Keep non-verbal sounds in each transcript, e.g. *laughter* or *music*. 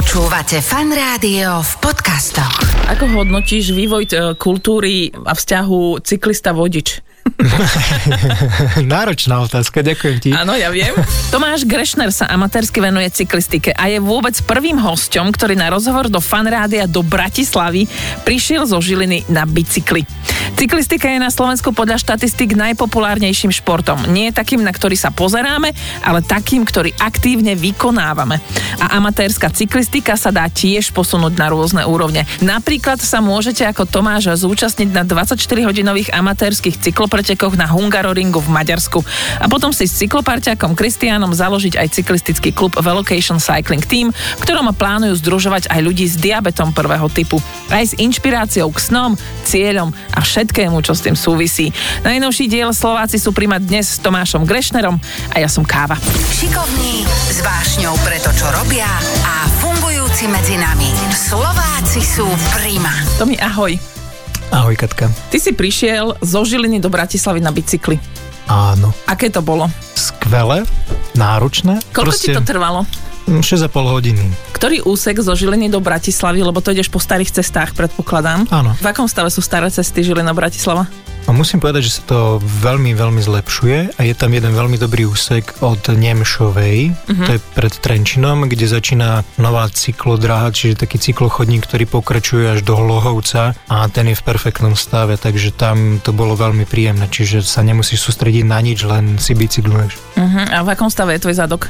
Počúvate fan rádio v podcastoch. Ako hodnotíš vývoj e, kultúry a vzťahu cyklista-vodič? *laughs* Náročná otázka, ďakujem ti. Áno, ja viem. Tomáš Grešner sa amatérsky venuje cyklistike a je vôbec prvým hosťom, ktorý na rozhovor do fanrádia do Bratislavy prišiel zo Žiliny na bicykli. Cyklistika je na Slovensku podľa štatistik najpopulárnejším športom. Nie je takým, na ktorý sa pozeráme, ale takým, ktorý aktívne vykonávame. A amatérska cyklistika sa dá tiež posunúť na rôzne úrovne. Napríklad sa môžete ako Tomáš zúčastniť na 24-hodinových amatérskych cyklopretekoch na Hungaroringu v Maďarsku. A potom si s cykloparťakom Kristiánom založiť aj cyklistický klub Velocation Cycling Team, v ktorom plánujú združovať aj ľudí s diabetom prvého typu. Aj s inšpiráciou k snom, cieľom a všetkému, čo s tým súvisí. Najnovší diel Slováci sú príjmať dnes s Tomášom Grešnerom a ja som Káva. Šikovní, s vášňou pre to, čo robia a fungujúci medzi nami. Slováci sú príjma. Tomi, ahoj. Ahoj, Katka. Ty si prišiel zo Žiliny do Bratislavy na bicykli. Áno. Aké to bolo? Skvelé, náročné. Koľko Proste... ti to trvalo? 6,5 hodiny. Ktorý úsek zo Žiliny do Bratislavy, lebo to ideš po starých cestách, predpokladám. Áno. V akom stave sú staré cesty Žilina-Bratislava? A musím povedať, že sa to veľmi, veľmi zlepšuje a je tam jeden veľmi dobrý úsek od Nemšovej, uh-huh. to je pred Trenčinom, kde začína nová cyklodráha, čiže taký cyklochodník, ktorý pokračuje až do Hlohovca a ten je v perfektnom stave, takže tam to bolo veľmi príjemné, čiže sa nemusíš sústrediť na nič, len si bicykluješ. Uh-huh. A v akom stave je tvoj zadok?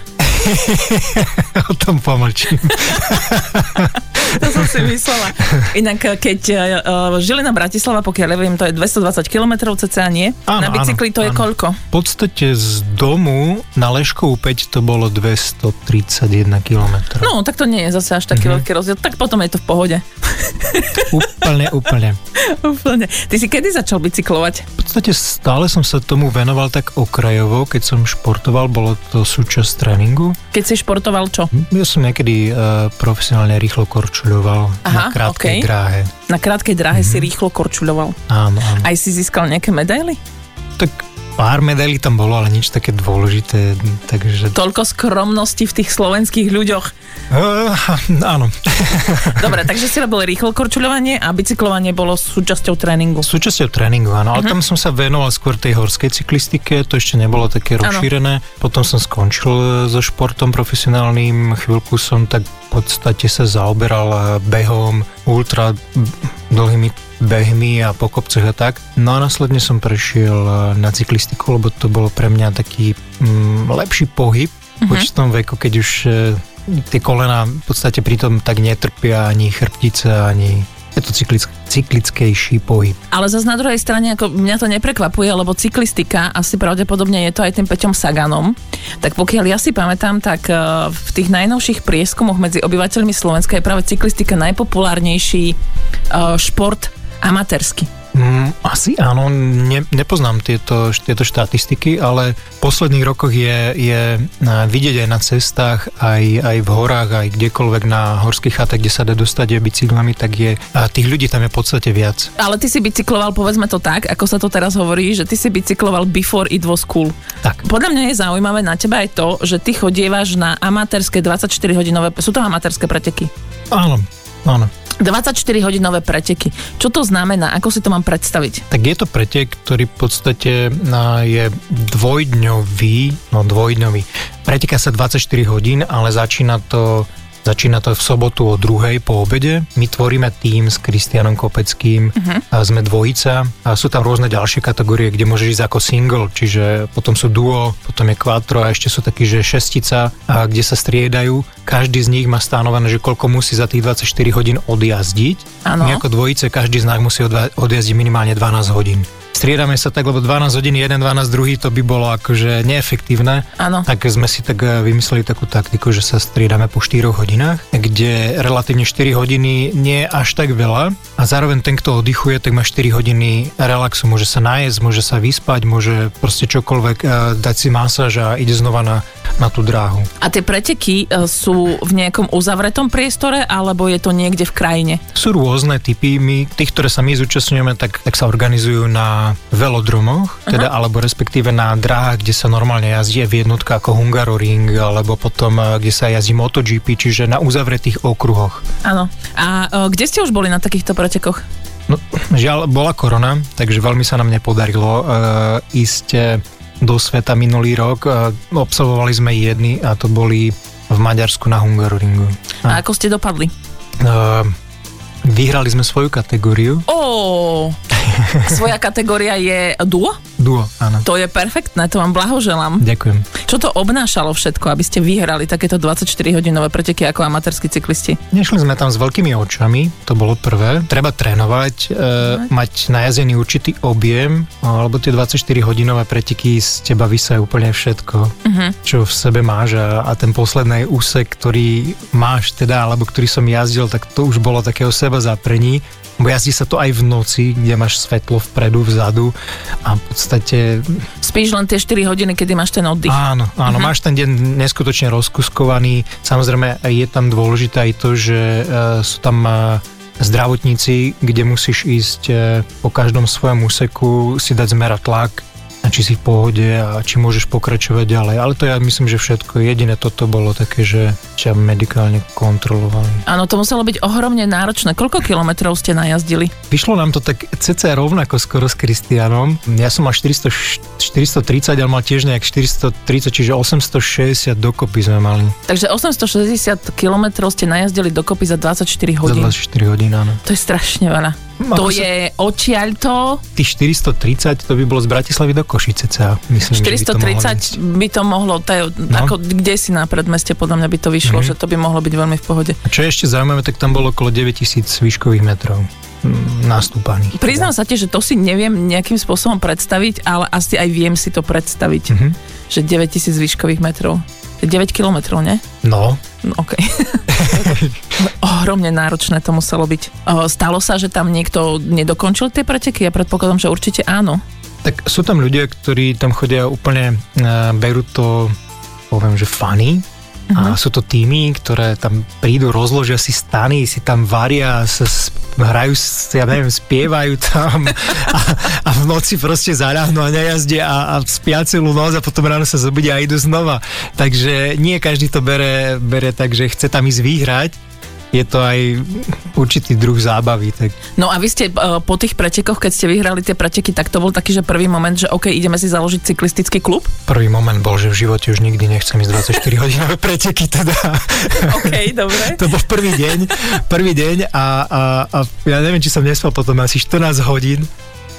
*laughs* o tom pomlčím. *laughs* to som si myslela. Inak keď uh, Žilina Bratislava, pokiaľ neviem, to je 220 km cca, nie? Áno, na bicykli áno, to je áno. koľko? V podstate z domu na Leškovú 5 to bolo 231 km. No, tak to nie je zase až taký mm-hmm. veľký rozdiel. Tak potom je to v pohode. *laughs* úplne, úplne. *laughs* úplne. Ty si kedy začal bicyklovať? V podstate stále som sa tomu venoval tak okrajovo, keď som športoval, bolo to súčasť tréningu. Keď si športoval čo? Ja som niekedy uh, profesionálne rýchlo korčuľoval Aha, na krátkej okay. dráhe. Na krátkej dráhe mm-hmm. si rýchlo korčuľoval? Áno, áno. Aj si získal nejaké medaily? Tak pár medailí tam bolo, ale nič také dôležité, takže... Toľko skromnosti v tých slovenských ľuďoch. Uh, áno. *laughs* Dobre, takže si robil rýchlo korčuľovanie a bicyklovanie bolo súčasťou tréningu. Súčasťou tréningu, áno, ale uh-huh. tam som sa venoval skôr tej horskej cyklistike, to ešte nebolo také rozšírené. Ano. Potom som skončil so športom profesionálnym, chvíľku som tak v podstate sa zaoberal behom, ultra dlhými behmi a po kopcoch a tak. No a následne som prešiel e, na cyklistiku, lebo to bolo pre mňa taký mm, lepší pohyb v určitom veku, keď už e, tie kolena v podstate pritom tak netrpia ani chrbtice, ani je to cyklick, cyklickejší pohyb. Ale zase na druhej strane, ako mňa to neprekvapuje, lebo cyklistika, asi pravdepodobne je to aj tým Peťom Saganom, tak pokiaľ ja si pamätám, tak e, v tých najnovších prieskumoch medzi obyvateľmi Slovenska je práve cyklistika najpopulárnejší šport amatérsky? Mm, asi áno, ne, nepoznám tieto, tieto štatistiky, ale v posledných rokoch je, je vidieť aj na cestách, aj, aj v horách, aj kdekoľvek na horských chatách, kde sa dá dostať bicyklami, tak je a tých ľudí tam je v podstate viac. Ale ty si bicykloval, povedzme to tak, ako sa to teraz hovorí, že ty si bicykloval before it was cool. Tak. Podľa mňa je zaujímavé na teba aj to, že ty chodievaš na amatérske 24-hodinové, sú to amatérske preteky? Áno, áno. 24-hodinové preteky. Čo to znamená? Ako si to mám predstaviť? Tak je to pretek, ktorý v podstate je dvojdňový, no dvojdňový. Preteká sa 24 hodín, ale začína to Začína to v sobotu o druhej po obede. My tvoríme tým s Kristianom Kopeckým, uh-huh. a sme dvojica a sú tam rôzne ďalšie kategórie, kde môžeš ísť ako single, čiže potom sú duo, potom je quattro a ešte sú takí, že šestica, a kde sa striedajú. Každý z nich má stanovené, že koľko musí za tých 24 hodín odjazdiť. Ano. My ako dvojice, každý z nás musí odjazdiť minimálne 12 hodín striedame sa tak, lebo 12 hodín, jeden, 12, druhý, to by bolo akože neefektívne. Áno. Tak sme si tak eh, vymysleli takú taktiku, že sa striedame po 4 hodinách, kde relatívne 4 hodiny nie je až tak veľa a zároveň ten, kto oddychuje, tak má 4 hodiny relaxu, môže sa nájsť, môže sa vyspať, môže proste čokoľvek, eh, dať si masáž a ide znova na na tú dráhu. A tie preteky e, sú v nejakom uzavretom priestore, alebo je to niekde v krajine? Sú rôzne typy. My, tých, ktoré sa my zúčastňujeme, tak, tak sa organizujú na velodromoch, teda, uh-huh. alebo respektíve na dráhach, kde sa normálne jazdí v jednotka ako Hungaroring, alebo potom, e, kde sa jazdí MotoGP, čiže na uzavretých okruhoch. Áno. A uh, kde ste už boli na takýchto pretekoch? No, žiaľ, bola korona, takže veľmi sa nám nepodarilo uh, ísť do sveta minulý rok. Obsluhovali sme jedny a to boli v Maďarsku na Hungaroringu. A, a ako ste dopadli? Uh, vyhrali sme svoju kategóriu. Oh. Svoja kategória je duo? Duo, áno. To je perfektné, to vám blahoželám. Ďakujem. Čo to obnášalo všetko, aby ste vyhrali takéto 24-hodinové preteky ako amatérsky cyklisti? Nešli sme tam s veľkými očami, to bolo prvé. Treba trénovať, e, mať najazdený určitý objem, alebo tie 24-hodinové preteky z teba vysajú úplne všetko, uh-huh. čo v sebe máš a, a ten posledný úsek, ktorý máš teda, alebo ktorý som jazdil, tak to už bolo takého seba zaprení Bo jazdí sa to aj v noci, kde máš svetlo vpredu, vzadu a v podstate... Spíš len tie 4 hodiny, kedy máš ten oddych. Áno, áno, uh-huh. máš ten deň neskutočne rozkuskovaný. Samozrejme je tam dôležité aj to, že uh, sú tam uh, zdravotníci, kde musíš ísť uh, po každom svojom úseku, si dať zmerať tlak, či si v pohode a či môžeš pokračovať ďalej. Ale to ja myslím, že všetko. Jediné toto bolo také, že ťa medikálne kontrolovali. Áno, to muselo byť ohromne náročné. Koľko kilometrov ste najazdili? Vyšlo nám to tak cca rovnako skoro s Kristianom. Ja som mal 400, 430, ale mal tiež nejak 430, čiže 860 dokopy sme mali. Takže 860 kilometrov ste najazdili dokopy za 24 hodín. Za 24 hodín, áno. To je strašne veľa. To je odtiaľto... Tých 430 to by bolo z Bratislavy do Košice ca, myslím, 430 by to mohlo, to je, no. ako kde si na predmeste podľa mňa by to vyšlo, mm-hmm. že to by mohlo byť veľmi v pohode. A čo je ešte zaujímavé, tak tam bolo okolo 9000 výškových metrov mm, nastúpaných. Priznám sa ti, že to si neviem nejakým spôsobom predstaviť, ale asi aj viem si to predstaviť, mm-hmm. že 9000 výškových metrov. 9 kilometrov, ne? No. no OK. *laughs* Ohromne náročné to muselo byť. Stalo sa, že tam niekto nedokončil tie preteky? Ja predpokladám, že určite áno. Tak sú tam ľudia, ktorí tam chodia úplne, uh, berú to, poviem, že funny. A sú to týmy, ktoré tam prídu, rozložia si stany, si tam varia, sa hrajú, ja neviem, spievajú tam a, a v noci proste zaľahnú a nejazdia a, a spia celú noc a potom ráno sa zobudia a idú znova. Takže nie každý to bere, bere tak, že chce tam ísť vyhrať, je to aj určitý druh zábavy. Tak. No a vy ste uh, po tých pretekoch, keď ste vyhrali tie preteky, tak to bol taký, že prvý moment, že OK, ideme si založiť cyklistický klub? Prvý moment bol, že v živote už nikdy nechcem ísť 24 hodinové *laughs* preteky teda. OK, dobre. to bol prvý deň, prvý deň a, a, a ja neviem, či som nespal potom asi 14 hodín.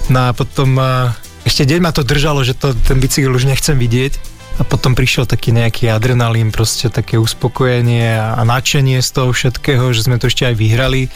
No a potom uh, ešte deň ma to držalo, že to, ten bicykel už nechcem vidieť a potom prišiel taký nejaký adrenalín, proste také uspokojenie a nadšenie z toho všetkého, že sme to ešte aj vyhrali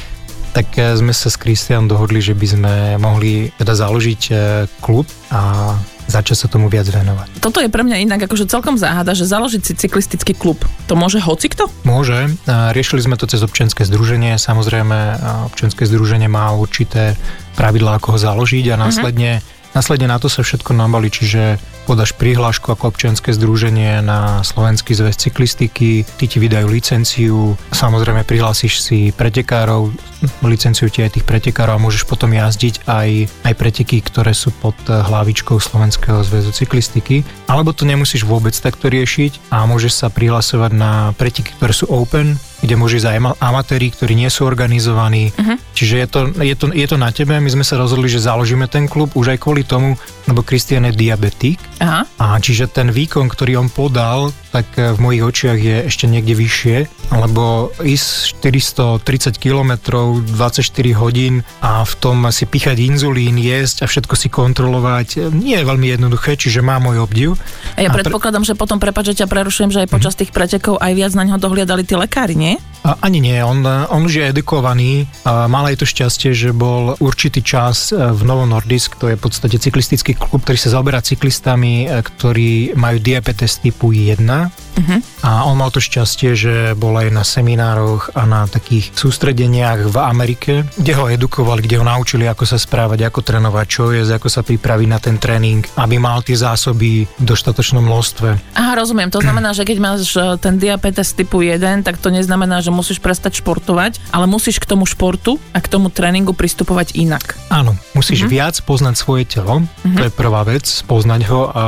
tak eh, sme sa s Kristian dohodli, že by sme mohli teda založiť eh, klub a začať sa tomu viac venovať. Toto je pre mňa inak akože celkom záhada, že založiť si cyklistický klub, to môže hocikto? Môže. Riešili sme to cez občianske združenie, samozrejme občianske združenie má určité pravidlá, ako ho založiť a mhm. následne uh-huh Následne na to sa všetko nabali, čiže podáš prihlášku ako občianske združenie na Slovenský zväz cyklistiky, ty ti vydajú licenciu, samozrejme prihlásiš si pretekárov, licenciu ti aj tých pretekárov a môžeš potom jazdiť aj, aj preteky, ktoré sú pod hlavičkou Slovenského zväzu cyklistiky. Alebo to nemusíš vôbec takto riešiť a môžeš sa prihlasovať na preteky, ktoré sú open, kde môže ísť aj amatéri, ktorí nie sú organizovaní. Uh-huh. Čiže je to, je, to, je to na tebe. My sme sa rozhodli, že založíme ten klub už aj kvôli tomu, lebo Kristian je diabetik. Aha. A čiže ten výkon, ktorý on podal, tak eh, v mojich očiach je ešte niekde vyššie, lebo ísť 430 km, 24 hodín a v tom si píchať inzulín, jesť a všetko si kontrolovať, eh, nie je veľmi jednoduché, čiže má môj obdiv. Ja a predpokladám, pre... že potom, prepáč, že ťa prerušujem, že aj počas tých pretekov aj viac na ňo dohliadali tí lekári, nie? A, ani nie, on, on už je edukovaný, a mal aj to šťastie, že bol určitý čas v Novo Nordisk, to je v podstate cyklistický klub, ktorý sa zaoberá cyklistami, ktorí majú diabetes typu 1 Uh-huh. A on mal to šťastie, že bol aj na seminároch a na takých sústredeniach v Amerike, kde ho edukovali, kde ho naučili, ako sa správať, ako trénovať, čo je, ako sa pripraviť na ten tréning, aby mal tie zásoby v dostatočnom množstve. Aha, rozumiem. To znamená, že keď máš e, ten diabetes typu 1, tak to neznamená, že musíš prestať športovať, ale musíš k tomu športu a k tomu tréningu pristupovať inak. Áno, musíš uh-huh. viac poznať svoje telo, uh-huh. to je prvá vec, poznať ho a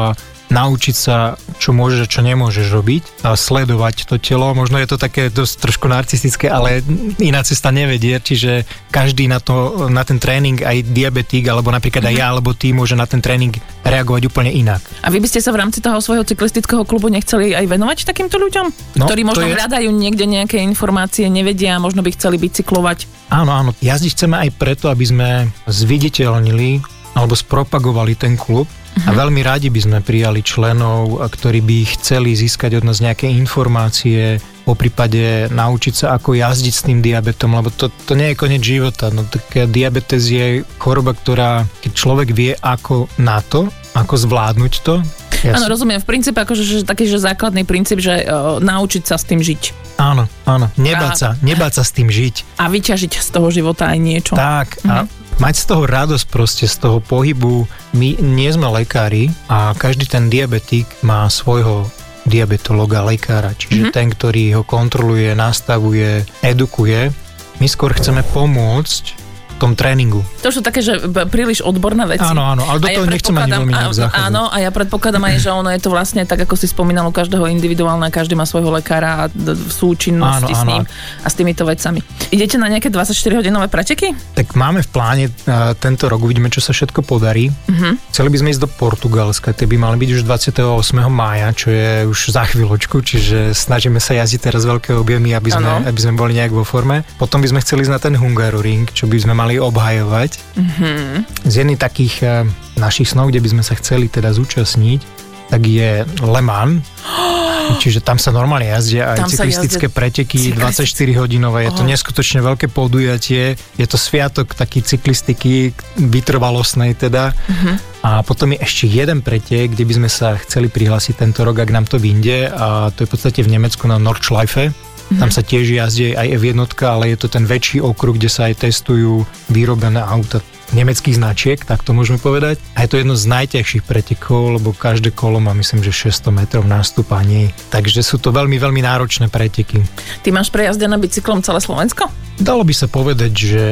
naučiť sa, čo môžeš a čo nemôžeš robiť a sledovať to telo. Možno je to také dosť trošku narcistické, ale iná cesta nevedie, čiže každý na, to, na ten tréning, aj diabetik, alebo napríklad mm-hmm. aj ja, mhm. alebo ty môže na ten tréning reagovať úplne inak. A vy by ste sa v rámci toho svojho cyklistického klubu nechceli aj venovať takýmto ľuďom? No, ktorí možno je... hľadajú niekde nejaké informácie, nevedia, možno by chceli bicyklovať? Áno, áno. Jazdiť chceme aj preto, aby sme zviditeľnili alebo spropagovali ten klub a veľmi radi by sme prijali členov, ktorí by chceli získať od nás nejaké informácie, po prípade naučiť sa, ako jazdiť s tým diabetom, lebo to, to nie je koniec života. No tak diabetes je choroba, ktorá, keď človek vie, ako na to, ako zvládnuť to, Áno, rozumiem. V princípe akože že, taký, že základný princíp, že uh, naučiť sa s tým žiť. Áno, áno. Nebáť a, sa, nebáť sa s tým žiť. A vyťažiť z toho života aj niečo. Tak. Mhm. A mať z toho radosť proste, z toho pohybu. My nie sme lekári a každý ten diabetik má svojho diabetologa, lekára, čiže mm-hmm. ten, ktorý ho kontroluje, nastavuje, edukuje. My skôr chceme pomôcť tom tréningu. To sú také, že príliš odborné veci. Áno, áno, ale do toho ja nechcem ani veľmi Áno, a ja predpokladám aj, že ono je to vlastne tak, ako si spomínal u každého individuálne, každý má svojho lekára a v súčinnosti áno, s ním áno. a s týmito vecami. Idete na nejaké 24-hodinové preteky? Tak máme v pláne uh, tento rok, uvidíme, čo sa všetko podarí. Uh-huh. Chceli by sme ísť do Portugalska, tie by mali byť už 28. mája, čo je už za chvíľočku, čiže snažíme sa jazdiť teraz veľké objemy, aby sme, aby sme boli nejak vo forme. Potom by sme chceli ísť na ten Hungaroring, čo by sme mali mali obhajovať. Mm-hmm. Z jedných takých uh, našich snov, kde by sme sa chceli teda zúčastniť, tak je Le Mans. *gasps* Čiže tam sa normálne jazdia aj tam cyklistické preteky, 24 hodinové. Je to neskutočne veľké podujatie. Je to sviatok taký cyklistiky, vytrvalostnej teda. Uh-huh. A potom je ešte jeden pretek, kde by sme sa chceli prihlásiť tento rok, ak nám to vyjde. A to je v podstate v Nemecku na Nordschleife. Tam sa tiež jazdí aj F1, ale je to ten väčší okruh, kde sa aj testujú vyrobené auta nemeckých značiek, tak to môžeme povedať. A je to jedno z najťažších pretekov, lebo každé kolo má myslím, že 600 metrov nástupaní. Takže sú to veľmi, veľmi náročné preteky. Ty máš prejazdené bicyklom celé Slovensko? Dalo by sa povedať, že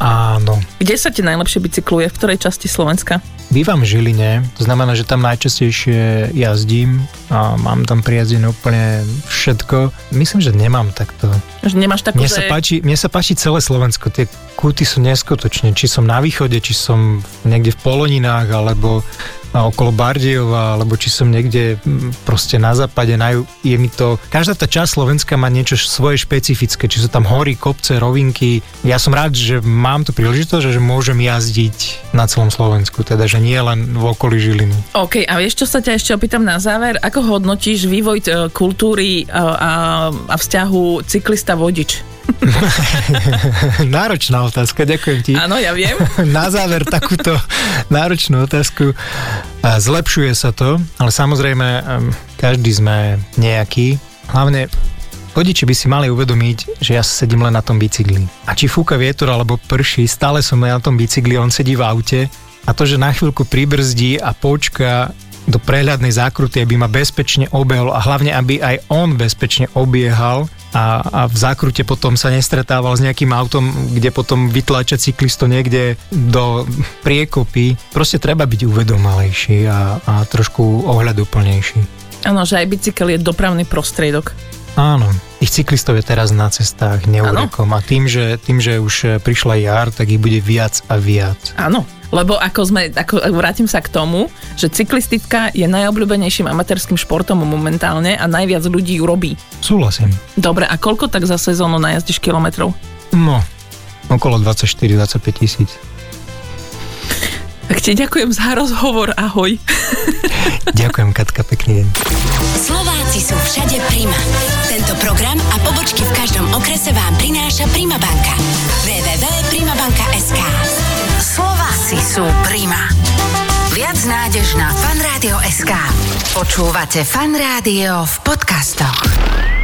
áno. Kde sa ti najlepšie bicykluje? V ktorej časti Slovenska? Bývam v Žiline, to znamená, že tam najčastejšie jazdím a mám tam prijazdené úplne všetko. Myslím, že nemám takto. Že nemáš takú, mne, sa páči, mne sa páči celé Slovensko, tie kúty sú neskutočné, či som na východe, či som niekde v Poloninách, alebo okolo Bardejova, alebo či som niekde proste na západe, na je mi to... Každá tá časť Slovenska má niečo svoje špecifické, či sú tam hory, kopce, rovinky. Ja som rád, že mám tu príležitosť, že môžem jazdiť na celom Slovensku, teda, že nie len v okolí Žiliny. OK, a vieš, čo sa ťa ešte opýtam na záver? Ako hodnotíš vývoj e, kultúry a, a, a vzťahu cyklista-vodič? *laughs* Náročná otázka, ďakujem ti. Áno, ja viem. *laughs* Na záver takúto náročnú otázku. Zlepšuje sa to, ale samozrejme každý sme nejaký. Hlavne Vodiči by si mali uvedomiť, že ja sedím len na tom bicykli. A či fúka vietor alebo prší, stále som na tom bicykli, on sedí v aute a to, že na chvíľku pribrzdí a počka do prehľadnej zákruty, aby ma bezpečne obehol a hlavne, aby aj on bezpečne obiehal, a, a v zákrute potom sa nestretával s nejakým autom, kde potom vytlača cyklisto niekde do priekopy. Proste treba byť uvedomalejší a, a trošku ohľaduplnejší. Áno, že aj bicykel je dopravný prostriedok. Áno, ich cyklistov je teraz na cestách neurekom a tým že, tým, že už prišla jar, tak ich bude viac a viac. Áno, lebo ako sme, ako vrátim sa k tomu, že cyklistika je najobľúbenejším amatérským športom momentálne a najviac ľudí ju robí. Súhlasím. Dobre, a koľko tak za sezónu najazdíš kilometrov? No, okolo 24-25 tisíc. Ti ďakujem za rozhovor, ahoj. *laughs* Ďakujem, Katka, pekný deň. Slováci sú všade Prima. Tento program a pobočky v každom okrese vám prináša Prima banka. www.primabanka.sk Slováci sú Prima. Viac nádež na fanrádi Fanrádio.sk Počúvate Fan Rádio v podcastoch.